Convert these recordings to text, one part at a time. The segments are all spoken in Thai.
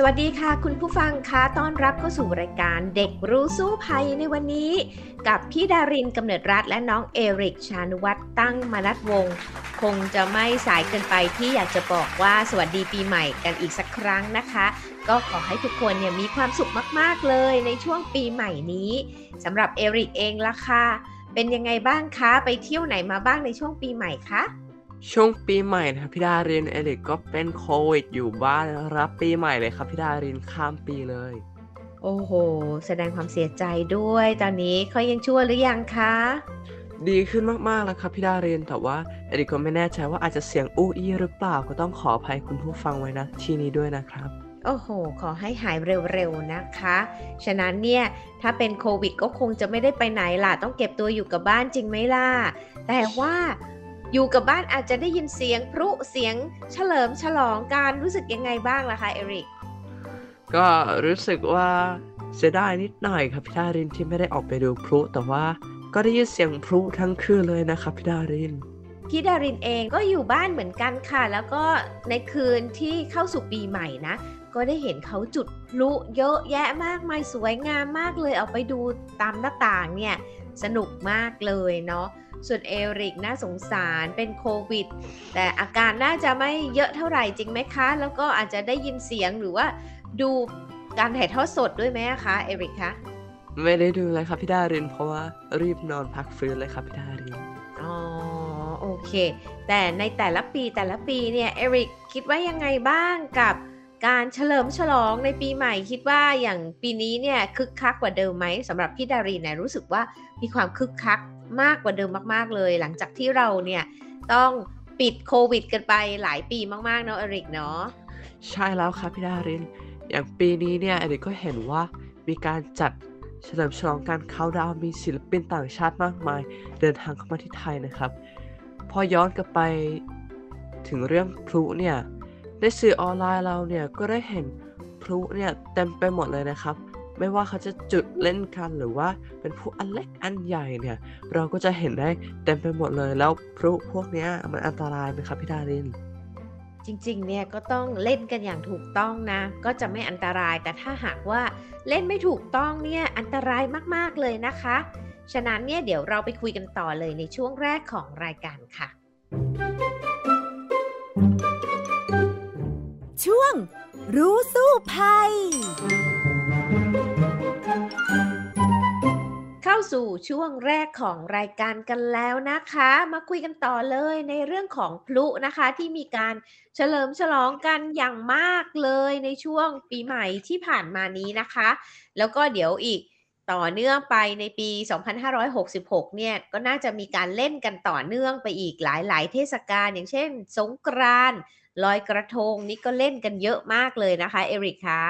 สวัสดีค่ะ คุณผู้ฟังคะต้อนรับเข้าสู่รายการเด็กรู้สู้ภัยในวันนี้ กับพี่ดารินกำเนิดรัฐและน้องเอริกชานุวัตรตั้งมนัดวง คงจะไม่สายเกินไปที่อยากจะบอกว่าสวัสดีปีใหม่กันอีกสักครั้งนะคะ ก็ขอให้ทุกคนเนี่ยมีความสุขมากๆเลยในช่วงปีใหม่นี้สำหรับเอริกเองล่ะค่ะเป็นยังไงบ้างคะ ไปเที่ยวไหนมาบ้างในช่วงปีใหม่คะ ช่วงปีใหม่นะครับพี่ดารินเอลิกก็เป็นโควิดอยู่บ้านรับปีใหม่เลยครับพี่ดารินข้ามปีเลย โอ้โห แสดงความเสียใจด้วย ตอนนี้เขายังชั่วหรือยังคะ ดีขึ้นมากๆแล้วครับพี่ดารินแต่ว่าเอลิกก็ไม่แน่ใจว่าอาจจะเสียงอู้อี้หรือเปล่าก็ต้องขออภัยคุณผู้ฟังไว้นะที่นี้ด้วยนะครับโอ้โห ขอให้หายเร็วๆนะคะ ฉะนั้นเนี่ย ถ้าเป็นโควิดก็คงจะไม่ได้ไปไหนล่ะ ต้องเก็บตัวอยู่กับบ้านจริงไหมล่ะ แต่ว่า อยู่กับบ้านอาจจะได้ยินเสียงพลุเสียงเฉลิมฉลองการรู้สึกยังไงบ้างล่ะคะเอริกก็รู้สึกว่าเสียดายนิดหน่อยครับพี่ดารินที่ไม่ได้ออกไปดูพลุแต่ว่าก็ได้ยินเสียงพลุทั้งคืนเลยนะครับพี่ดารินพี่ดารินเองก็อยู่บ้านเหมือนกันค่ะ แล้วก็ในคืนที่เข้าสู่ปีใหม่นะ ก็ได้เห็นเขาจุดพลุเยอะแยะมากมายสวยงามมากเลยเอาไปดูตามหน้าต่างเนี่ย สนุกมากเลยเนาะ ส่วนเอริกน่าสงสารเป็นโควิด แต่อาการน่าจะไม่เยอะเท่าไหร่จริงไหมคะ แล้วก็อาจจะได้ยินเสียงหรือว่าดูการถ่ายทอดสดด้วยไหมคะเอริกคะไม่ได้ดูเลยครับพี่ดาริน เพราะว่ารีบนอนพักฟื้นเลยครับพี่ดารินอ๋อโอเค แต่ในแต่ละปีแต่ละปีเนี่ยเอริกคิดว่ายังไงบ้างกับการเฉลิมฉลองในปีใหม่คิดว่าอย่างปีนี้เนี่ยคึกคักกว่าเดิมไหมสำหรับพี่ดารินเนี่ยรู้สึกว่ามีความคึกคัก มากกว่าเดิมมาก ๆ เลย หลังจากที่เราเนี่ยต้องปิดโควิด กันไปหลายปีมากๆเนาะเอริกเนาะใช่แล้วครับพี่ดาริน อย่างปีนี้เนี่ยเอริกก็เห็นว่ามีการจัดเฉลิมฉลองการเข้าดาวมีศิลปินต่างชาติมากมาย เดินทางเข้ามาที่ไทยนะครับ พอย้อนกลับไปถึงเรื่องพลุเนี่ยในสื่อออนไลน์เราเนี่ยก็ได้เห็นพลุเนี่ยเต็มไปหมดเลยนะครับ ไม่ว่าเขาจะจุดเล่นกันหรือว่าเป็นพวกอันเล็กอันใหญ่เนี่ย เราก็จะเห็นได้เต็มไปหมดเลยแล้วพลุพวกนี้มันอันตรายไหมครับพี่ดารินจริงๆ เนี่ยก็ต้องเล่นกันอย่างถูกต้องนะ ก็จะไม่อันตรายแต่ถ้าหากว่าเล่นไม่ถูกต้องเนี่ยอันตรายมากๆเลยนะคะ ฉะนั้นเนี่ยเดี๋ยวเราไปคุยกันต่อเลยในช่วงแรกของรายการค่ะ ช่วงรู้สู้ภัยเข้าสู่ช่วงแรกของรายการกันแล้วนะคะ มาคุยกันต่อเลยในเรื่องของพลุนะคะ ที่มีการเฉลิมฉลองกันอย่างมากเลยในช่วงปีใหม่ที่ผ่านมานี้นะคะ แล้วก็เดี๋ยวอีกต่อเนื่องไปในปี 2566 เนี่ยก็น่าจะมีการเล่นกันต่อเนื่องไปอีกหลาย ๆ เทศกาลอย่างเช่น สงกรานต์ลอยกระทงนี่ก็เล่นกันเยอะมากเลยนะคะ เอริกคะ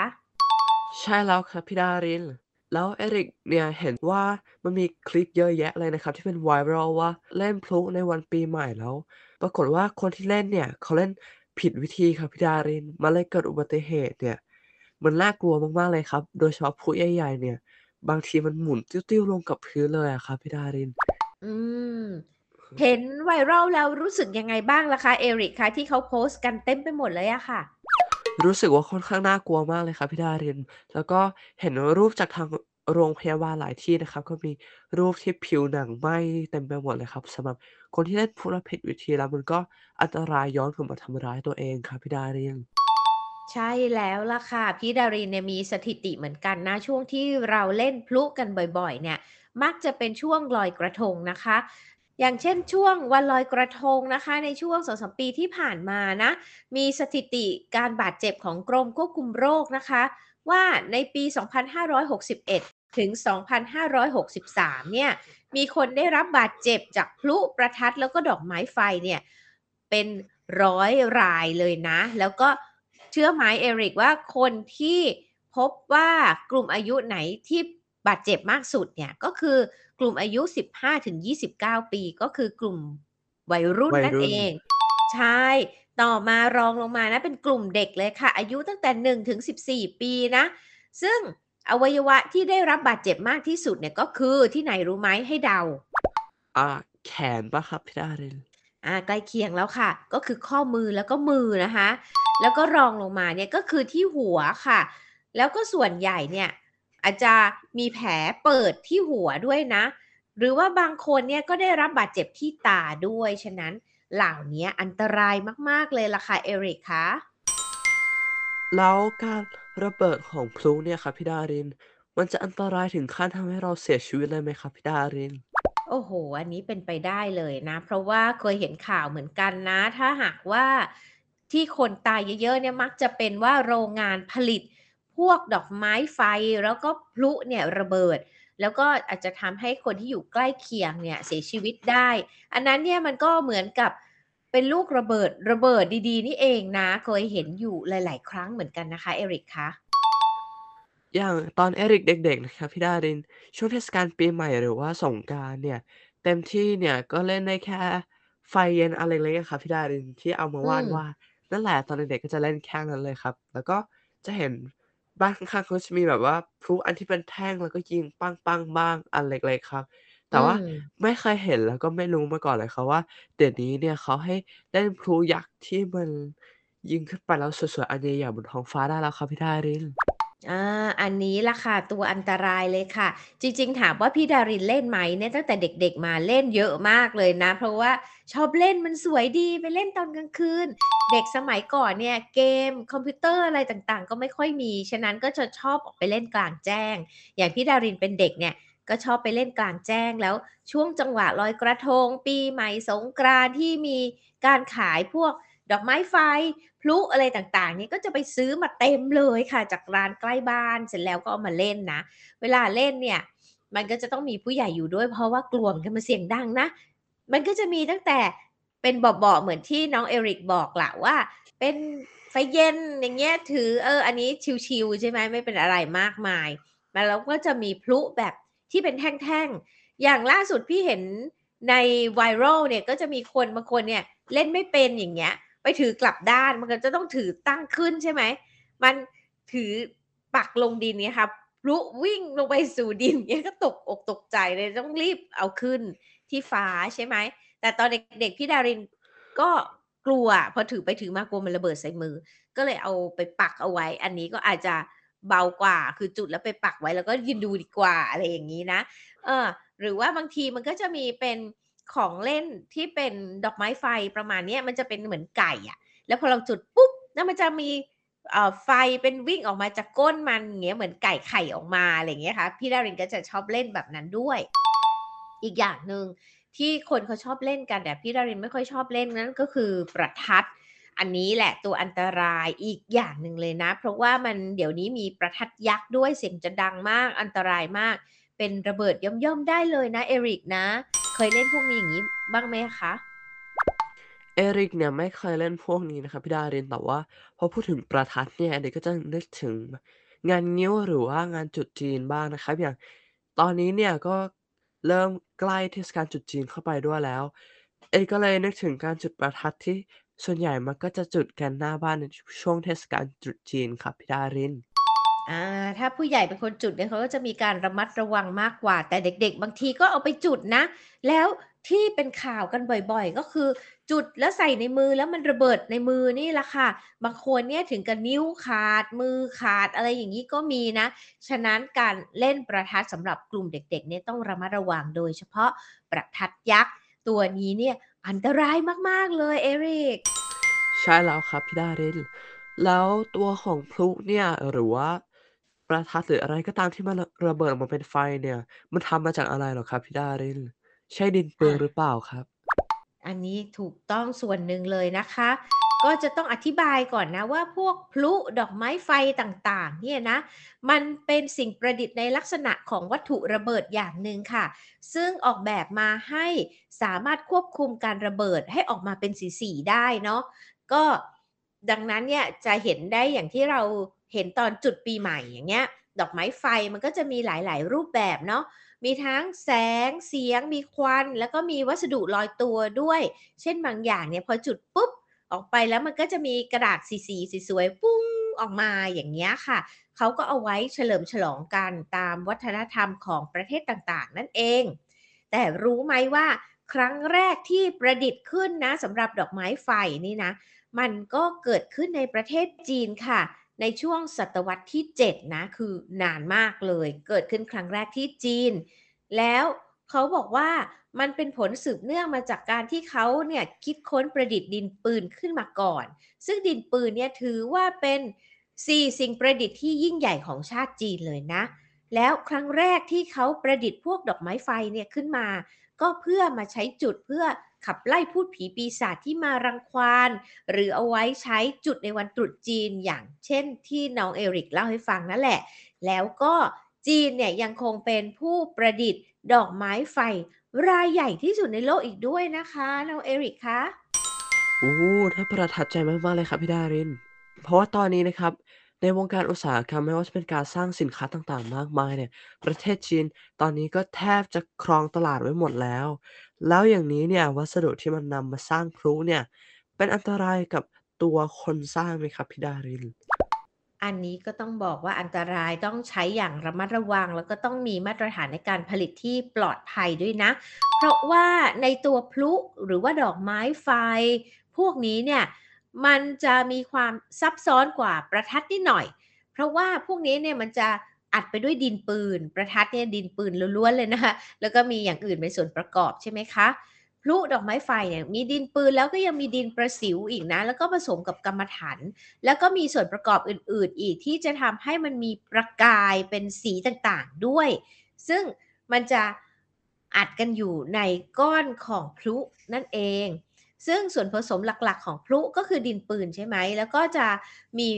ใช่แล้วครับพี่ดาริน แล้วเอริกเนี่ยเห็นว่ามันมีคลิปเยอะแยะเลยนะครับ ที่เป็นไวรัลว่าเล่นพลุในวันปีใหม่แล้ว ปรากฏว่าคนที่เล่นเนี่ย เขาเล่นผิดวิธีครับพี่ดารินมาเลยเกิดอุบัติเหตุเนี่ย มันน่ากลัวมากๆเลยครับ โดยเฉพาะพลุใหญ่ๆเนี่ย บางทีมันหมุนติ้วๆลงกับพื้นเลยอะครับพี่ดาริน อืม เห็นไวรัลแล้วรู้สึกยังไงบ้างล่ะคะเอริกคะที่เขาโพสต์กันเต็มไปหมดเลยอะค่ะ รู้สึกว่าค่อนข้างน่ากลัวมากเลยครับพี่ดาริน แล้วก็เห็นรูปจากทางโรงพยาบาลหลายที่นะครับ ก็มีรูปที่ผิวหนังไหม้เต็มไปหมดเลยครับสำหรับคนที่เล่นพลุผิดวิธีแล้วมันก็อันตรายย้อนกลับมาทำร้ายตัวเองครับพี่ดารินใช่แล้วล่ะค่ะ พี่ดารินเนี่ยมีสถิติเหมือนกันนะ ช่วงที่เราเล่นพลุกันบ่อยๆ เนี่ย มักจะเป็นช่วงลอยกระทงนะคะ อย่างเช่นช่วงวันลอยกระทงนะคะ ในช่วงสองสมปีที่ผ่านมานะ มีสถิติการบาดเจ็บของกรมควบคุมโรคนะคะ ว่าในปี 2561 ถึง 2563 เนี่ย มีคนได้รับบาดเจ็บจากพลุประทัดแล้วก็ดอกไม้ไฟเนี่ย เป็นร้อยรายเลยนะ แล้วก็เชื่อไหมเอริกว่าคนที่พบว่ากลุ่มอายุไหนที่ บาดเจ็บมากสุดเนี่ยก็คือกลุ่มอายุ 15-29 ปีก็คือกลุ่มวัยรุ่นวัยนั่นรุ่เอนงใช่ต่อมารองลงมานะเป็นกลุ่มเด็กเลยค่ะ อายุตั้งแต่1-14 ปีนะ ซึ่งอวัยวะที่ได้รับบาดเจ็บมากที่สุดเนี่ยก็คือที่ไหนรู้ไหมให้เดา อ่า แขนเปล่าครับพี่ดาริน?อาใกล้เคียงแล้วค่ะ ก็คือข้อมือแล้วก็มือนะคะ แล้วก็รองลงมาเนี่ยก็คือที่หัวค่ะ แล้วก็ส่วนใหญ่เนี่ย อาจจะมีแผลเปิดที่หัวด้วยนะ หรือว่าบางคนเนี่ยก็ได้รับบาดเจ็บที่ตาด้วย ฉะนั้นเหล่าเนี้ยอันตรายมาก ๆ เลยล่ะค่ะ Eric คะแล้วการระเบิดของพลุเนี่ยครับพี่ดาริน มันจะอันตรายถึงขั้นทำให้เราเสียชีวิตเลยไหมครับพี่ดาริน?โอ้โฮอันนี้เป็นไปได้เลยนะ เพราะว่าเคยเห็นข่าวเหมือนกันนะ ถ้าหากว่าที่คนตายเยอะๆเนี่ยมักจะเป็นว่าโรงงานผลิต พวกดอกไม้ไฟแล้วก็พลุเนี่ยระเบิด แล้วก็อาจจะทำให้คนที่อยู่ใกล้เคียงเนี่ยเสียชีวิตได้ อันนั้นเนี่ยมันก็เหมือนกับเป็นลูกระเบิดระเบิดดีๆ นี่เองนะ เคยเห็นอยู่หลาย ๆ ครั้งเหมือนกันนะคะ Eric คะอย่างตอน Eric เด็ก ๆ นะครับพี่ดารินช่วงเทศกาลปีใหม่หรือว่าสงกรานต์เนี่ย เต็มที่เนี่ยก็เล่นได้แค่ไฟเย็นอันเล็กๆอะครับพี่ดารินที่เอามาอืมวาดๆนั่นแหละตอนเด็กๆก็จะเล่นแค่นั้นเลยครับ แล้วก็จะเห็น บ้านข้างๆเขาจะมีแบบว่าพลุอันที่เป็นแท่ง แล้วก็ยิงปัง ๆ บ้างอันเล็ก ๆ ครับอแตื่ว่ามไม่เคยเห็นแล้วก็ไม่รู้มาก่อนเลยครับว่า เดี๋ยวนี้เนี่ยเขาให้เล่นพลุยักษ์ที่มันยิงขึ้นไปแล้วสวยๆอันใหญ่ๆบนท้องฟ้าได้แล้วครับพี่ดาริน อา อันนี้ล่ะค่ะ ตัวอันตรายเลยค่ะ จริง ๆ ถามว่าพี่ดารินเล่นไหมเนี่ย ตั้งแต่เด็ก ๆ มาเล่นเยอะมากเลยนะ เพราะว่าชอบเล่นมันสวยดี ไปเล่นตอนกลางคืน เด็กสมัยก่อนเนี่ย เกมคอมพิวเตอร์อะไรต่างๆ ก็ไม่ค่อยมี ฉะนั้นก็จะชอบออกไปเล่นกลางแจ้ง อย่างพี่ดารินเป็นเด็กเนี่ย ก็ชอบไปเล่นกลางแจ้ง แล้วช่วงจังหวะลอยกระทง ปีใหม่สงกรานต์ที่มีการขายพวก ดอกไม้ไฟ พลุอะไรต่างๆนี่ก็จะไปซื้อมาเต็มเลยค่ะ จากร้านใกล้บ้านเสร็จแล้วก็เอามาเล่นนะ เวลาเล่นเนี่ยมันก็จะต้องมีผู้ใหญ่อยู่ด้วยเพราะว่ากลัวมือนกันมันเสียงดังนะ มันก็จะมีตั้งแต่เป็นเบาๆเหมือนที่น้อง Eric บอกแหละว่า เป็นไฟเย็นอย่างเงี้ยถือเอออันนี้ชิลๆใช่ไหมไม่เป็นอะไรมากมายแล้วก็จะมีพลุแบบที่เป็นแท่งๆ อย่างล่าสุดพี่เห็นใน viral เนี่ยก็จะมีคนบางคนเนี่ยเล่นไม่เป็นอย่างเงี้ย ถือกลับด้านมันก็จะต้องถือตั้งขึ้นใช่ไหม มันถือปักลงดินเงี้ยค่ะพลุวิ่งลงไปสู่ดินเงี้ยก็ตกอกตกใจเลยต้องรีบเอาขึ้นที่ฟ้าใช่ไหม แต่ตอนเด็กๆพี่ดารินก็กลัวพอถือไปถือมากลัวมันระเบิดใส่มือ ก็เลยเอาไปปักเอาไว้ อันนี้ก็อาจจะเบากว่าคือจุดแล้วไปปักไว้แล้วก็ยืนดูดีกว่าอะไรอย่างงี้นะ เออ หรือว่าบางทีมันก็จะมีเป็น ของเล่นที่เป็นดอกไม้ไฟประมาณนี้มันจะเป็นเหมือนไก่อะแล้วพอเราจุดปุ๊บแล้วมันจะมีไฟเป็นวิ่งออกมาจากก้นมันเงี้ยเหมือนไก่ไข่ออกมาอะไรอย่างเงี้ยค่ะพี่ดารินก็จะชอบเล่นแบบนั้นด้วย อีกอย่างหนึ่งที่คนเขาชอบเล่นกันแต่พี่ดารินไม่ค่อยชอบเล่นนั่นก็คือประทัดอันนี้แหละตัวอันตรายอีกอย่างหนึ่งเลยนะ เพราะว่ามันเดี๋ยวนี้มีประทัดยักษ์ด้วยเสียงจะดังมากอันตรายมาก เป็นระเบิดย่อมๆได้เลยนะ Eric นะ เคยเล่นพวกนี้อย่างงี้บ้างไหมคะ? Eric เนี่ยไม่เคยเล่นพวกนี้นะครับพี่ดารินแต่ว่าพอพูดถึงประทัดเนี่ยเด็กก็จะนึกถึงงานงิ้วหรือว่างานตรุษจีนบ้างนะครับ อย่างตอนนี้เนี่ยก็เริ่มใกล้เทศกาลตรุษจีนเข้าไปด้วยแล้ว Eric ก็เลยนึกถึงการจุดประทัดที่ส่วนใหญ่มักก็จะจุดกันหน้าบ้านในช่วงเทศกาลตรุษจีนครับพี่ดาริน อา ถ้าผู้ใหญ่เป็นคนจุดเนี่ยเขาก็จะมีการระมัดระวังมากกว่า แต่เด็ก ๆ บางทีก็เอาไปจุดนะ แล้วที่เป็นข่าวกันบ่อย ๆ ก็คือจุดแล้วใส่ในมือแล้วมันระเบิดในมือนี่แหละค่ะ บางคนเนี่ยถึงกับนิ้วขาดมือขาดอะไรอย่างงี้ก็มีนะ ฉะนั้นการเล่นประทัดสำหรับกลุ่มเด็กๆเนี่ยต้องระมัดระวังโดยเฉพาะประทัดยักษ์ตัวนี้เนี่ยอันตรายมากๆเลย Eric ใช่แล้วครับพี่ดารินแล้วตัวของพลุเนี่ยหรือว่า ประทัดหรืออะไรก็ตามที่มันระระเบิดออกมาเป็นไฟเนี่ย มันทำมาจากอะไรเหรอครับพี่ดาริน ใช่ดินปือนหรืาอเปล่าครับ?อันนี้ถูกต้องส่วนหนึ่งเลยนะคะ ก็จะต้องอธิบายก่อนนะว่าพวกพลุดอกไม้ไฟต่างๆ เนี่ยนะ มันเป็นสิ่งประดิษฐ์ในลักษณะของวัตถุระเบิดอย่างหนึ่งค่ะ ซึ่งออกแบบมาให้สามารถควบคุมการระเบิดให้ออกมาเป็นสีๆได้เนาะก็ดังนั้นเนี่ยจะเห็นได้อย่างที่เรา เห็นตอนจุดปีใหม่อย่างเงี้ย ดอกไม้ไฟมันก็จะมีหลาย ๆ รูปแบบเนาะมีทั้งแสงเสียง มีควัน แล้วก็มีวัสดุลอยตัวด้วย เช่นบางอย่างเนี่ยพอจุดปุ๊บออกไปแล้วมันก็จะมีกระดาษสีๆสวยๆปุ้งออกมาอย่างเงี้ยค่ะเขาก็เอาไว้เฉลิมฉลองกันตามวัฒนธรรมของประเทศต่างๆ นั่นเอง แต่รู้ไหมว่าครั้งแรกที่ประดิษฐ์ขึ้นนะสำหรับดอกไม้ไฟนี่นะ มันก็เกิดขึ้นในประเทศจีนค่ะ ในช่วงศตวรรษที่ 7 นะคือนานมากเลย เกิดขึ้นครั้งแรกที่จีน แล้วเขาบอกว่ามันเป็นผลสืบเนื่องมาจากการที่เขาเนี่ยคิดค้นประดิษฐ์ดินปืนขึ้นมาก่อน ซึ่งดินปืนเนี่ยถือว่าเป็น4สิ่งประดิษฐ์ที่ยิ่งใหญ่ของชาติจีนเลยนะ แล้วครั้งแรกที่เขาประดิษฐ์พวกดอกไม้ไฟเนี่ยขึ้นมา ก็เพื่อมาใช้จุดเพื่อ ขับไล่พูดผีปีศาจที่มารังควานหรือเอาไว้ใช้จุดในวันตรุษจีนอย่างเช่นที่น้องเอริกเล่าให้ฟังนั่นแหละ แล้วก็จีนเนี่ยยังคงเป็นผู้ประดิษฐ์ดอกไม้ไฟ รายใหญ่ที่สุดในโลกอีกด้วยนะคะน้องเอริกคะโอ้น่าประทับใจมากๆเลยครับพี่ดาริน เพราะว่าตอนนี้นะครับ ในวงการอุตสาหกรรมไม่ว่าจะเป็นการสร้างสินค้าต่าง ๆ มากมายเนี่ย ประเทศจีนตอนนี้ก็แทบจะครองตลาดไว้หมดแล้ว แล้วอย่างนี้เนี่ยวัสดุที่มันนำมาสร้างพลุเนี่ย เป็นอันตรายกับตัวคนสร้างไหมครับพี่ดาริน?อันนี้ก็ต้องบอกว่าอันตรายต้องใช้อย่างระมัดระวัง แล้วก็ต้องมีมาตรฐานในการผลิตที่ปลอดภัยด้วยนะ เพราะว่าในตัวพลุหรือว่าดอกไม้ไฟ พวกนี้เนี่ย มันจะมีความซับซ้อนกว่าประทัดนิดหน่อย เพราะว่าพวกนี้เนี่ยมันจะอัดไปด้วยดินปืน ประทัดเนี่ยดินปืนล้วนๆเลยนะคะแล้วก็มีอย่างอื่นเป็นส่วนประกอบใช่ไหมคะพลุดอกไม้ไฟเนี่ยมีดินปืนแล้วก็ยังมีดินประสิวอีกนะ แล้วก็ผสมกับกำมะถันแล้วก็มีส่วนประกอบอื่น ๆ อีกที่จะทำให้มันมีประกายเป็นสีต่างๆด้วย ซึ่งมันจะอัดกันอยู่ในก้อนของพลุนั่นเอง ซึ่งส่วนผสมหลักๆ ของพลุก็คือดินปืนใช่ไหม แล้วก็จะมี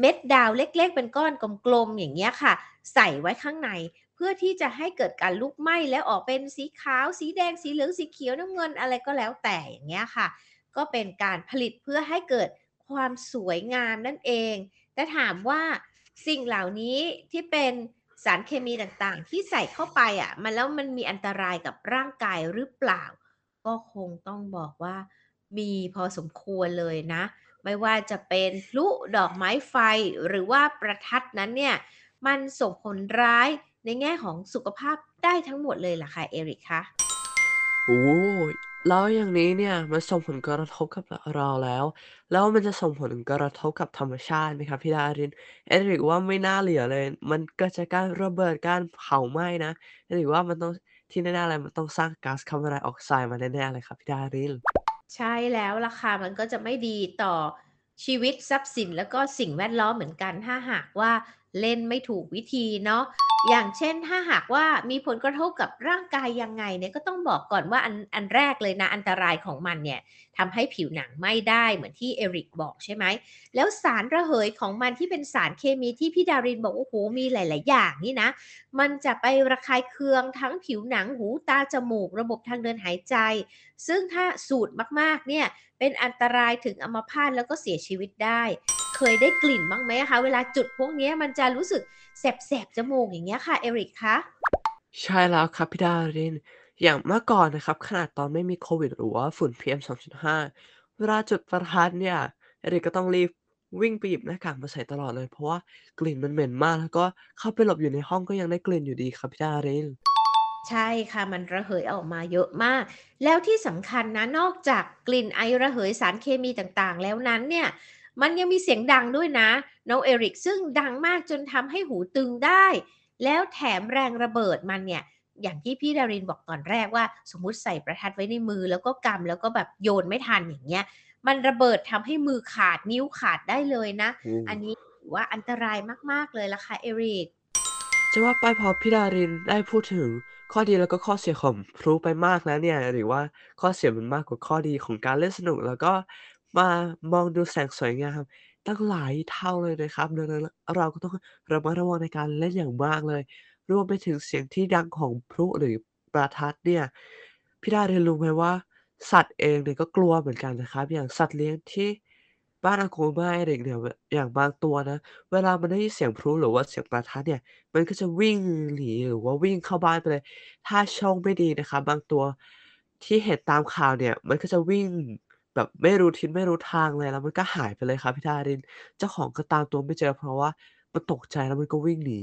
เม็ดดาวเล็กๆ เป็นก้อนกลมๆ อย่างเงี้ยค่ะ ใส่ไว้ข้างใน เพื่อที่จะให้เกิดการลุกไหม้แล้วออกเป็นสีขาว สีแดง สีเหลือง สีเขียวน้ำเงินอะไรก็แล้วแต่อย่างเงี้ยค่ะ ก็เป็นการผลิตเพื่อให้เกิดความสวยงามนั่นเอง แต่ถามว่าสิ่งเหล่านี้ที่เป็นสารเคมีต่างๆ ที่ใส่เข้าไปอะมันแล้วมันมีอันตรายกับร่างกายหรือเปล่า ก็คงต้องบอกว่ามีพอสมควรเลยนะ ไม่ว่าจะเป็นพลุดอกไม้ไฟหรือว่าประทัดนั้นเนี่ย มันส่งผลร้ายในแง่ของสุขภาพได้ทั้งหมดเลยล่ะค่ะเอริกคะโอ้โฮแล้วอย่างนี้เนี่ยมันส่งผลกระทบกับเราแล้ว แล้วมันจะส่งผลกระทบกับธรรมชาติไหมครับพี่ดาริน?เอริกว่าไม่น่าเหลือเลย มันเกิดจากการระเบิดการเผาไหม้นะเอริกว่ามันต้อง ที่แน่ๆเลยมันต้องสร้างก๊าซคาร์บอนไดออกไซด์มาแน่ๆเลยครับพี่ดารินใช่แล้วราคามันก็จะไม่ดีต่อชีวิตทรัพย์สินแล้วก็สิ่งแวดล้อมเหมือนกันถ้าหากว่า เล่นไม่ถูกวิธีเนาะอย่างเช่นถ้าหากว่ามีผลกระทบกับร่างกายยังไงเนี่ยก็ต้องบอกก่อนว่าอันอันแรกเลยนะอันตรายของมันเนี่ยทำให้ผิวหนังไม้ได้เหมือนที่เอริกบอกใช่ไหม แล้วสารระเหยของมันที่เป็นสารเคมีที่พี่ดารินบอกโอ้โฮมีหลาย ๆ อย่างนี่นะ มันจะไประคายเคืองทั้งผิวหนังหูตาจมูก ระบบทางเดินหายใจ ซึ่งถ้าสูดมาก ๆ เนี่ยเป็นอันตรายถึงอัมพาตแล้วก็เสียชีวิตได้ เคยได้กลิ่นบ้างไหมอะคะ?เวลาจุดพวกเนี้ยมันจะรู้สึกแสบๆจมูกอย่างเงี้ยค่ะเอริกคะใช่แล้วครับพี่ดาริน อย่างเมื่อก่อนนะครับ ขนาดตอนไม่มีโควิดหรือว่าฝุ่น PM 2.5 เวลาจุดประทัดเนี่ยเอริกก็ต้องรีบวิ่งไปหยิบหน้ากากมาใส่ตลอดเลย เพราะว่ากลิ่นมันเหม็นมาก แล้วก็เข้าไปหลบอยู่ในห้องก็ยังได้กลิ่นอยู่ดีครับพี่ดาริน ใช่ค่ะมันระเหยออกมาเยอะมาก แล้วที่สำคัญนะนอกจากกลิ่นไอระเหยสารเคมีต่างๆ แล้วนั้นเนี่ย มันยังมีเสียงดังด้วยนะ น้องเอริกซึ่งดังมากจนทำให้หูตึงได้ แล้วแถมแรงระเบิดมันเนี่ยอย่างที่พี่ดารินบอกตอนแรกว่า สมมุติใส่ประทัดไว้ในมือแล้วก็กำแล้วก็แบบโยนไม่ทันอย่างเงี้ย มันระเบิดทำให้มือขาดนิ้วขาดได้เลยนะอืมอันนี้ถือว่าอันตรายมากๆเลยล่ะค่ะเอริกจะว่าไปพอพี่ดารินได้พูดถึงข้อดีแล้วก็ข้อเสียของพลุไปมากแล้วเนี่ย หรือว่าข้อเสียมันมากกว่าข้อดีของการเล่นสนุก แล้วก็ มามองดูแสงสวยงามตั้งหลายเท่าเลยนะครับ ดังนั้นเราก็ต้องระมัดระวังในการเล่นอย่างมากเลย รวมไปถึงเสียงที่ดังของพลุหรือประทัดเนี่ย พี่ดารินรู้ไหมว่า สัตว์เองเนี่ยก็กลัวเหมือนกันนะครับ อย่างสัตว์เลี้ยงที่บ้านอากงอาม่เด็กเนี่ยอย่างบางตัวนะ เวลามันได้ยินเสียงพลุหรือว่าเสียงประทัดเนี่ย มันก็จะวิ่งหนีหรือว่าวิ่งเข้าบ้านไปเลย ถ้าโชคไม่ดีนะครับ บางตัวที่เห็นตามข่าวเนี่ย มันก็จะวิ่ง แบบไม่รู้ทิศไม่รู้ทางเลย แล้วมันก็หายไปเลยครับพี่ดาริน เจ้าของก็ตามตัวไม่เจอ เพราะว่ามันตกใจแล้วมันก็วิ่งหนี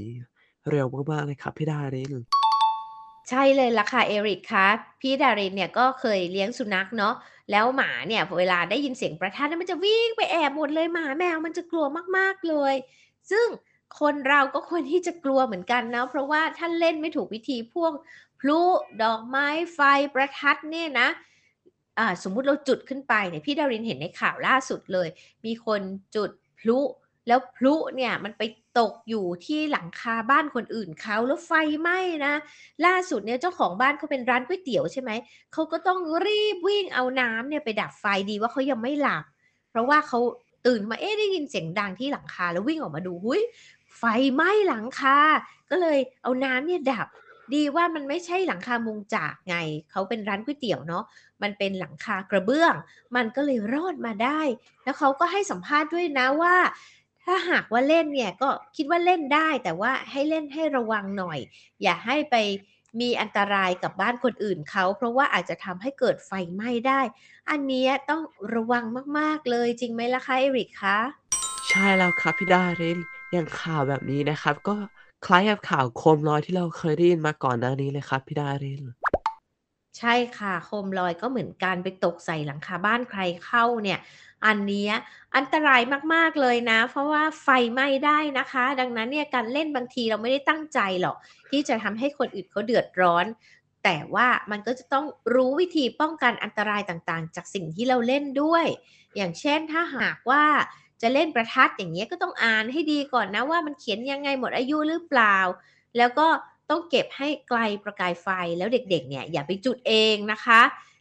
เร็วมากๆเลยครับพี่ดาริน ใช่เลยล่ะค่ะเอริกคะพี่ดารินเนี่ยก็เคยเลี้ยงสุนัขเนาะแล้วหมาเนี่ยเวลาได้ยินเสียงประทัดมันจะวิ่งไปแอบหมดเลยหมาแมวมันจะกลัวมากๆเลย ซึ่งคนเราก็ควรที่จะกลัวเหมือนกันนะเพราะว่าถ้าเล่นไม่ถูกวิธีพวกพลุดอกไม้ไฟประทัดเนี่ยนะ สมมุติเราจุดขึ้นไปเนี่ยพี่ดารินเห็นในข่าวล่าสุดเลย มีคนจุดพลุแล้วพลุเนี่ยมันไปตกอยู่ที่หลังคาบ้านคนอื่นเขาแล้วไฟไหม้นะล่าสุดเนี่ยเจ้าของบ้านเขาเป็นร้านก๋วยเตี๋ยวใช่ไหมเขาก็ต้องรีบวิ่งเอาน้ำเนี่ยไปดับไฟดีว่าเขายังไม่หลับ เพราะว่าเขาตื่นมาเอ๊ะได้ยินเสียงดังที่หลังคาแล้ววิ่งออกมาดูอุ๊ยไฟไหม้หลังคาก็เลยเอาน้ำเนี่ยดับ ดีว่ามันไม่ใช่หลังคามุงจากไง เขาเป็นร้านก๋วยเตี๋ยวเนาะ มันเป็นหลังคากระเบื้อง มันก็เลยรอดมาได้ แล้วเขาก็ให้สัมภาษณ์ด้วยนะว่า ถ้าหากว่าเล่นเนี่ยก็คิดว่าเล่นได้ แต่ว่าให้เล่นให้ระวังหน่อย อย่าให้ไปมีอันตรายกับบ้านคนอื่นเขา เพราะว่าอาจจะทำให้เกิดไฟไหม้ได้ อันนี้ต้องระวังมากๆเลยจริงไหมล่ะคะเอริกคะ?ใช่แล้วครับพี่ดารินอย่างข่าวแบบนี้นะครับ ก็ คล้ายกับข่าวโคมลอยที่เราเคยได้ยินมาก่อนหน้านี้เลยครับพี่ดาริน ใช่ค่ะ โคมลอยก็เหมือนกันไปตกใส่หลังคาบ้านใครเข้าเนี่ย อันเนี้ยอันตรายมาก ๆ เลยนะ เพราะว่าไฟไหม้ได้นะคะ ดังนั้นเนี่ยการเล่นบางทีเราไม่ได้ตั้งใจหรอก ที่จะทำให้คนอื่นเขาเดือดร้อน แต่ว่ามันก็จะต้องรู้วิธีป้องกันอันตรายต่างๆ จากสิ่งที่เราเล่นด้วย อย่างเช่นถ้าหากว่า จะเล่นประทัดอย่างเงี้ยก็ต้องอ่านให้ดีก่อนนะว่ามันเขียนยังไงหมดอายุหรือเปล่า แล้วก็ต้องเก็บให้ไกลประกายไฟแล้วเด็กๆเนี่ยอย่าไปจุดเองนะคะ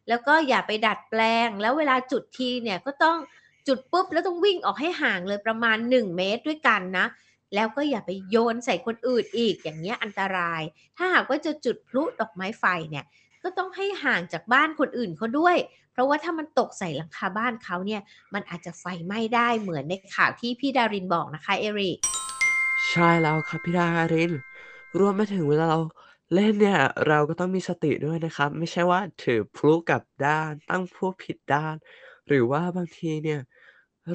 แล้วก็อย่าไปดัดแปลง แล้วเวลาจุดทีเนี่ยก็ต้องจุดปุ๊บแล้วต้องวิ่งออกให้ห่างเลยประมาณ 1 เมตรด้วยกันนะ แล้วก็อย่าไปโยนใส่คนอื่นอีกอย่างเงี้ยอันตราย ถ้าหากว่าจะจุดพลุดอกไม้ไฟเนี่ยก็ต้องให้ห่างจากบ้านคนอื่นเขาด้วยเพราะว่าถ้ามันตกใส่หลังคาบ้านเขาเนี่ยมันอาจจะไฟไหม้ได้เหมือนในข่าวที่พี่ดารินบอกนะคะเอริกใช่แล้วครับพี่ดาริน รวมไปถึงเวลาเราเล่นเนี่ยเราก็ต้องมีสติด้วยนะครับ ไม่ใช่ว่าถือพลุกลับด้าน ตั้งพลุผิดด้าน หรือว่าบางทีเนี่ย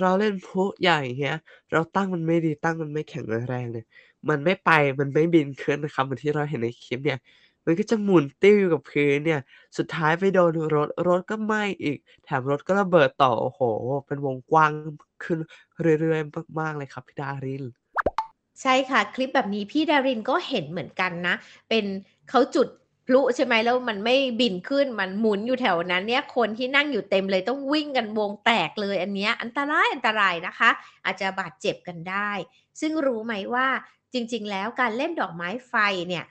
เราเล่นพลุใหญ่เงี้ย เราตั้งมันไม่ดีตั้งมันไม่แข็งแรงเนี่ย มันไม่ไปมันไม่บินขึ้นนะครับเหมือนที่เราเห็นในคลิปเนี่ย มันก็จะหมุนติ้วอยู่กับพื้นเนี่ย สุดท้ายไปโดนรถรถก็ไหม้อีก แถมรถก็ระเบิดต่อโอ้โฮเป็นวงกว้างขึ้นเรื่อยๆมากๆเลยครับพี่ดารินใช่ค่ะ คลิปแบบนี้พี่ดารินก็เห็นเหมือนกันนะ เป็นเขาจุดพลุใช่ไหมแล้วมันไม่บินขึ้นมันหมุนอยู่แถวนั้นเนี่ยคนที่นั่งอยู่เต็มเลยต้องวิ่งกันวงแตกเลยอันเนี้ยอันตรายอันตรายนะคะ อาจจะบาดเจ็บกันได้ ซึ่งรู้ไหมว่าจริง ๆ แล้วการเล่นดอกไม้ไฟเนี่ย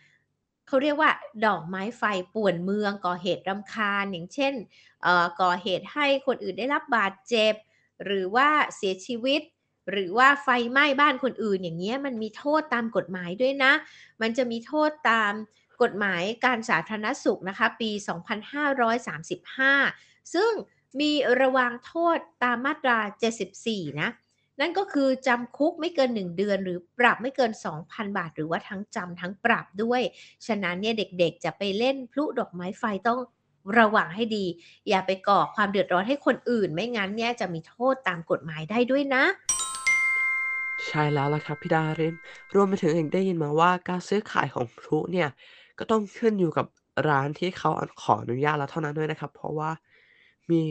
เขาเรียกว่า ดอกไม้ไฟป่วนเมืองก่อเหตุรำคาญ อย่างเช่นก่อเหตุให้คนอื่นได้รับบาดเจ็บ หรือว่าเสียชีวิต หรือว่าไฟไหม้บ้านคนอื่น อย่างเงี้ยมันมีโทษตามกฎหมายด้วยนะ มันจะมีโทษตามกฎหมายการสาธารณสุขนะคะปี 2535 ซึ่งมีระวางโทษตามมาตรา 74 นะ นั่นก็คือจำคุกไม่เกิน 1 เดือน หรือปรับไม่เกิน 2,000 บาท หรือว่าทั้งจำทั้งปรับด้วย ฉะนั้นเนี่ยเด็กๆ จะไปเล่นพลุดอกไม้ไฟต้องระวังให้ดี อย่าไปก่อความเดือดร้อนให้คนอื่น ไม่งั้นเนี่ยจะมีโทษตามกฎหมายได้ด้วยนะ ใช่แล้วล่ะครับพี่ดารินรวมไปถึงยังได้ยินมาว่าการซื้อขายของพลุเนี่ยก็ต้องขึ้นอยู่กับร้านที่เขาอขออนุญาตเราเท่านั้นด้วยนะครับ เพราะว่ามี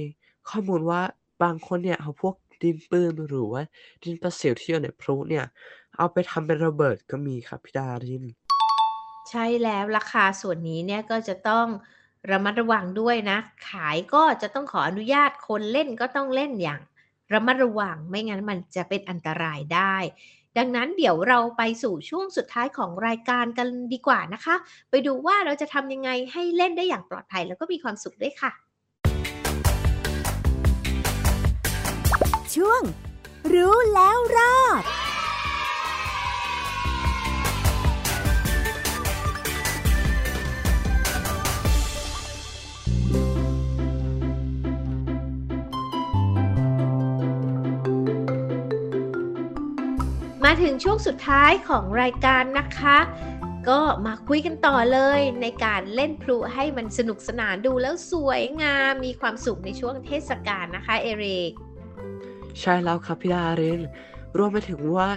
ข้อมูลว่าบางคนเนี่ยเอาพวก ดินปืนหรือว่าดินประสิวที่อยู่ในพลุเนี่ย เอาไปทำเป็นระเบิดก็มีครับพี่ดาริน ใช่แล้วล่ะค่ะส่วนนี้เนี่ยก็จะต้องระมัดระวังด้วยนะ ขายก็จะต้องขออนุญาตคนเล่นก็ต้องเล่นอย่างระมัดระวังไม่งั้นมันจะเป็นอันตรายได้ ดังนั้นเดี๋ยวเราไปสู่ช่วงสุดท้ายของรายการกันดีกว่านะคะ ไปดูว่าเราจะทำยังไงให้เล่นได้อย่างปลอดภัยแล้วก็มีความสุขด้วยค่ะ ช่วง รู้แล้วรอดมาถึงช่วงสุดท้ายของรายการนะคะ ก็มาคุยกันต่อเลยในการเล่นพลุให้มันสนุกสนานดูแล้วสวยงามมีความสุขในช่วงเทศกาลนะคะ เอริก ใช่แล้วครับพี่ดารินรวมไปถึงว่า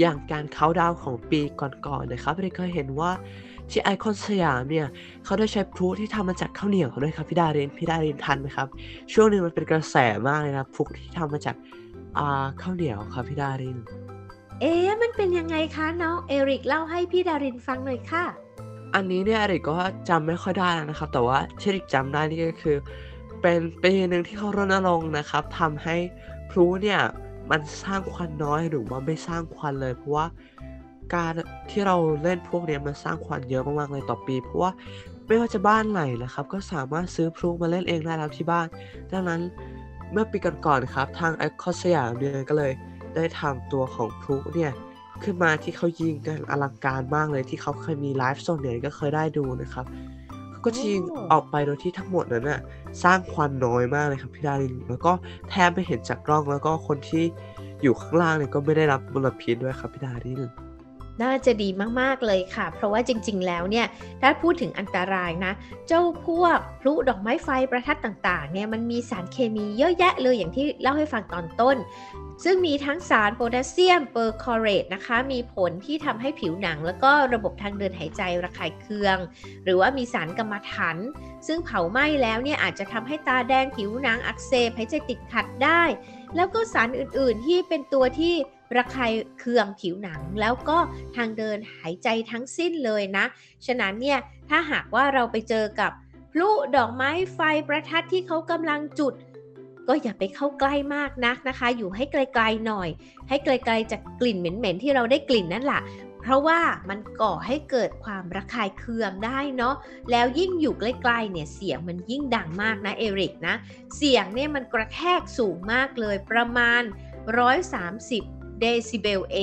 อย่างการเขาน์ดาวน์ของปีก่อนๆนะครับเราเคยเห็นว่าที่ไอคอนสยามเนี่ยเขาได้ใช้พลุที่ทำมาจากข้าวเหนียวด้วยครับพี่ดารินพี่ดารินทันไหมครับ ช่วงหนึ่งมันเป็นกระแสมากเลยนะพลุที่ทำมาจากอ่าข้าวเหนียวครับพี่ดารินเอ๊ะมันเป็นยังไงคะน้องเอริกเล่าให้พี่ดารินฟังหน่อยค่ะ อันนี้เนี่ยเอริกก็จำไม่ค่อยได้แล้วนะครับ แต่ว่าที่เอริกจำได้นี่ก็คือ เป็นปีหนึ่งที่เขารณรงค์นะครับทำให้ พลุเนี่ยมันสร้างควันน้อยหรือว่าไม่สร้างควันเลย เพราะว่าการที่เราเล่นพวกนี้มันสร้างควันเยอะมากๆเลยต่อปี เพราะว่าไม่ว่าจะบ้านไหนนะครับ ก็สามารถซื้อพลุมาเล่นเองได้แล้วที่บ้าน ดังนั้นเมื่อปีก่อนๆครับ ทางไอคอนสยามเนี่ยก็เลยได้ทำตัวของพลุเนี่ยขึ้นมาที่เขายิงกันอลังการมากเลยที่เขาเคยมีไลฟ์สดเนี่ยก็เคยได้ดูนะครับ ก็จะยิงโอ้ออกไปโดยที่ทั้งหมดนั้นน่ะสร้างควันน้อยมากเลยครับพี่ดารินแล้วก็แทบไม่เห็นจากกล้องแล้วก็คนที่อยู่ข้างล่างเนี่ยก็ไม่ได้รับมลพิษด้วยครับพี่ดาริน น่าจะดีมากๆเลยค่ะ เพราะว่าจริงๆ แล้วเนี่ยถ้าพูดถึงอันตรายนะ เจ้าพวกพลุดอกไม้ไฟประทัดต่างๆเนี่ยมันมีสารเคมีเยอะแยะเลยอย่างที่เล่าให้ฟังตอนต้น ซึ่งมีทั้งสารโพแทสเซียมเปอร์คอเรตนะคะ มีผลที่ทำให้ผิวหนัง แล้วก็ระบบทางเดินหายใจระคายเคือง หรือว่ามีสารกัมมันถัน ซึ่งเผาไหม้แล้วเนี่ยอาจจะทำให้ตาแดงผิวหนังอักเสบหายใจติดขัดได้ แล้วก็สารอื่นๆที่เป็นตัวที่ระคายเคืองผิวหนัง แล้วก็ทางเดินหายใจทั้งสิ้นเลยนะ ฉะนั้นเนี่ยถ้าหากว่าเราไปเจอกับพลุดอกไม้ไฟประทัดที่เขากำลังจุด ก็อย่าไปเข้าใกล้มากนักนะคะ อยู่ให้ไกลๆหน่อย ให้ไกลๆจากกลิ่นเหม็นๆที่เราได้กลิ่นนั่นแหละ เพราะว่ามันก่อให้เกิดความระคายเคืองได้เนาะแล้วยิ่งอยู่ใกล้ๆเนี่ยเสียงมันยิ่งดังมากนะเอริกนะเสียงเนี่ยมันกระแทกสูงมากเลยประมาณ 130 เดซิเบลเอ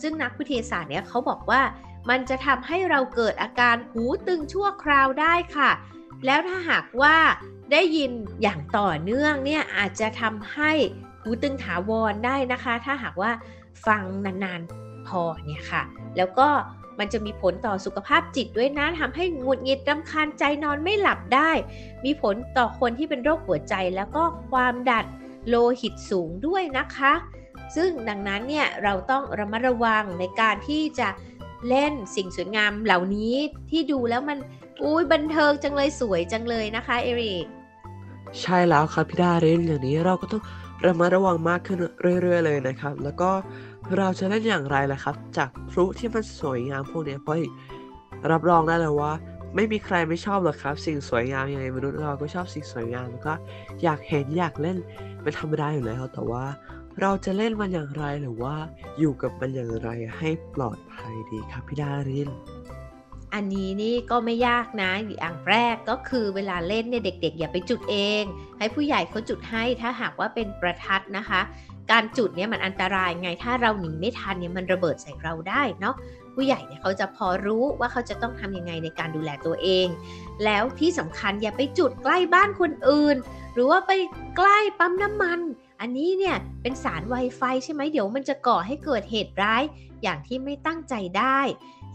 ซึ่งนักวิทยาศาสตร์เนี่ยเขาบอกว่ามันจะทำให้เราเกิดอาการหูตึงชั่วคราวได้ค่ะ แล้วถ้าหากว่าได้ยินอย่างต่อเนื่องเนี่ยอาจจะทำให้หูตึงถาวรได้นะคะ ถ้าหากว่าฟังนานๆ พอเนี่ยค่ะ แล้วก็มันจะมีผลต่อสุขภาพจิตด้วยนะทำให้หงุดหงิดรำคาญใจนอนไม่หลับได้ มีผลต่อคนที่เป็นโรคหัวใจแล้วก็ความดันโลหิตสูงด้วยนะคะ ซึ่งดังนั้นเนี่ยเราต้องระมัดระวังในการที่จะเล่นสิ่งสวยงามเหล่านี้ที่ดูแล้วมันอุ้ยบันเทิงจังเลยสวยจังเลยนะคะเอริกใช่แล้วครับพี่ดาเรนอย่างนี้เราก็ต้องระมัดระวังมากขึ้นเรื่อย ๆ เลยนะครับ แล้วก็ เราจะเล่นอย่างไรล่ะครับ จากพลุที่มันสวยงามพวกนี้เพราะรับรองได้เลยว่า ไม่มีใครไม่ชอบหรอกครับ สิ่งสวยงามยังไงมนุษย์เราก็ชอบสิ่งสวยงามแล้วก็อยากเห็นอยากเล่นเป็นธรรมดาอยู่แล้วแต่ว่า เราจะเล่นมันอย่างไรหรือว่า อยู่กับมันอย่างไรให้ปลอดภัยดีครับพี่ดารินอันนี้นี่ก็ไม่ยากนะอย่างแรกก็คือเวลาเล่นเนี่ยเด็ก ๆ อย่าไปจุดเอง ให้ผู้ใหญ่เขาจุดให้ถ้าหากว่าเป็นประทัดนะคะ การจุดเนี่ยมันอันตรายไงถ้าเราหนีไม่ทันเนี่ยมันระเบิดใส่เราได้เนาะผู้ใหญ่เนี่ยเขาจะพอรู้ว่าเขาจะต้องทำยังไงในการดูแลตัวเอง แล้วที่สำคัญอย่าไปจุดใกล้บ้านคนอื่น หรือว่าไปใกล้ปั๊มน้ำมัน อันนี้เนี่ยเป็นสาร Wi-Fi ใช่ไหมเดี๋ยวมันจะก่อให้เกิดเหตุร้ายอย่างที่ไม่ตั้งใจได้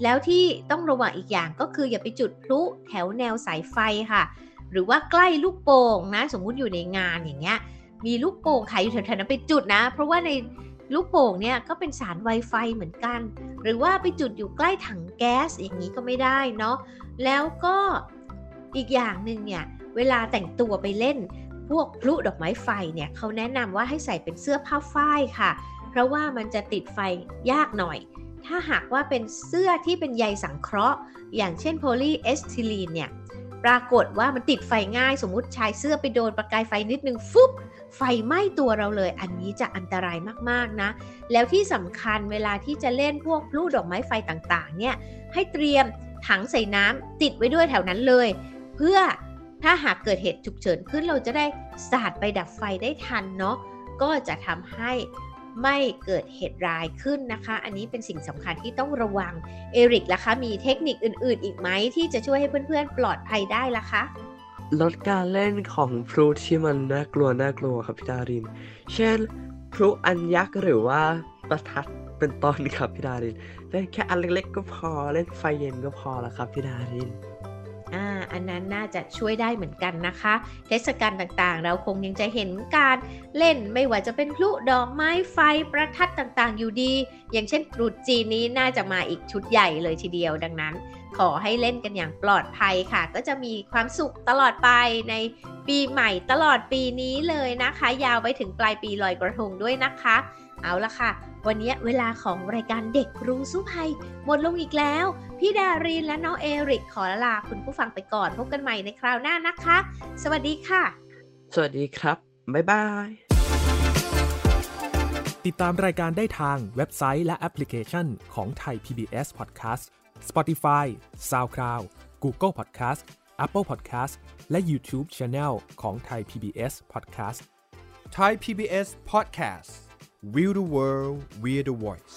แล้วที่ต้องระวังอีกอย่างก็คืออย่าไปจุดพลุแถวแนวสายไฟค่ะ หรือว่าใกล้ลูกโป่งนะสมมุติอยู่ในงานอย่างเงี้ย มีลูกโป่งขายอยู่แถวๆนั้นไปจุดนะ เพราะว่าในลูกโป่งเนี่ยก็เป็นสาร Wi-Fi เหมือนกัน หรือว่าไปจุดอยู่ใกล้ถังแก๊สอย่างนี้ก็ไม่ได้เนาะแล้วก็อีกอย่างหนึ่งเนี่ยเวลาแต่งตัวไปเล่น พวกพลุดอกไม้ไฟเนี่ยเขาแนะนำว่าให้ใส่เป็นเสื้อผ้าฝ้ายค่ะ เพราะว่ามันจะติดไฟยากหน่อย ถ้าหากว่าเป็นเสื้อที่เป็นใยสังเคราะห์ อย่างเช่นโพลีเอสทิลีนเนี่ย ปรากฏว่ามันติดไฟง่าย สมมุติชายเสื้อไปโดนประกายไฟนิดนึงฟุบไฟไหม้ตัวเราเลย อันนี้จะอันตรายมากๆนะ แล้วที่สำคัญเวลาที่จะเล่นพวกพลุดอกไม้ไฟต่างๆ เนี่ยให้เตรียมถังใส่น้ำติดไว้ด้วยแถวนั้นเลย เพื่อถ้าหากเกิดเหตุฉุกเฉินขึ้นเราจะได้สาดไปดับไฟได้ทันเนาะก็จะทำให้ ไม่เกิดเหตุร้ายขึ้นนะคะ อันนี้เป็นสิ่งสำคัญที่ต้องระวัง เอริกล่ะคะ มีเทคนิคอื่น ๆ อีกไหมที่จะช่วยให้เพื่อน ๆ ปลอดภัยได้ล่ะคะ ลดการเล่นของพลุที่มันน่ากลัวน่ากลัวครับพี่ดาริน เช่นพลุอันยักษ์หรือว่าประทัดเป็นต้นครับพี่ดารินเล่นแค่อันเล็กๆก็พอเล่นไฟเย็นก็พอแล้วครับพี่ดาริน อ่าอันนั้นน่าจะช่วยได้เหมือนกันนะคะ เทศกาลต่างๆ เราคงยังจะเห็นการเล่นไม่ว่าจะเป็นพลุดอกไม้ไฟประทัดต่างๆ อยู่ดี อย่างเช่นตรุษจีนนี้น่าจะมาอีกชุดใหญ่เลยทีเดียวดังนั้น ขอให้เล่นกันอย่างปลอดภัยค่ะ ก็จะมีความสุขตลอดไปในปีใหม่ตลอดปีนี้เลยนะคะ ยาวไปถึงปลายปีลอยกระทงด้วยนะคะ เอาละค่ะ วันนี้เวลาของรายการเด็กรู้สู้ภัยหมดลงอีกแล้ว พี่ดารินและน้องเอริกขอลาคุณผู้ฟังไปก่อนพบกันใหม่ในคราวหน้านะคะ สวัสดีค่ะ สวัสดีครับ บ๊ายบาย ติดตามรายการได้ทางเว็บไซต์และแอปพลิเคชันของไทย PBS Podcast Spotify SoundCloud Google Podcast Apple Podcast และ YouTube Channel ของไทย PBS Podcast Thai PBS Podcast We the World We the Voice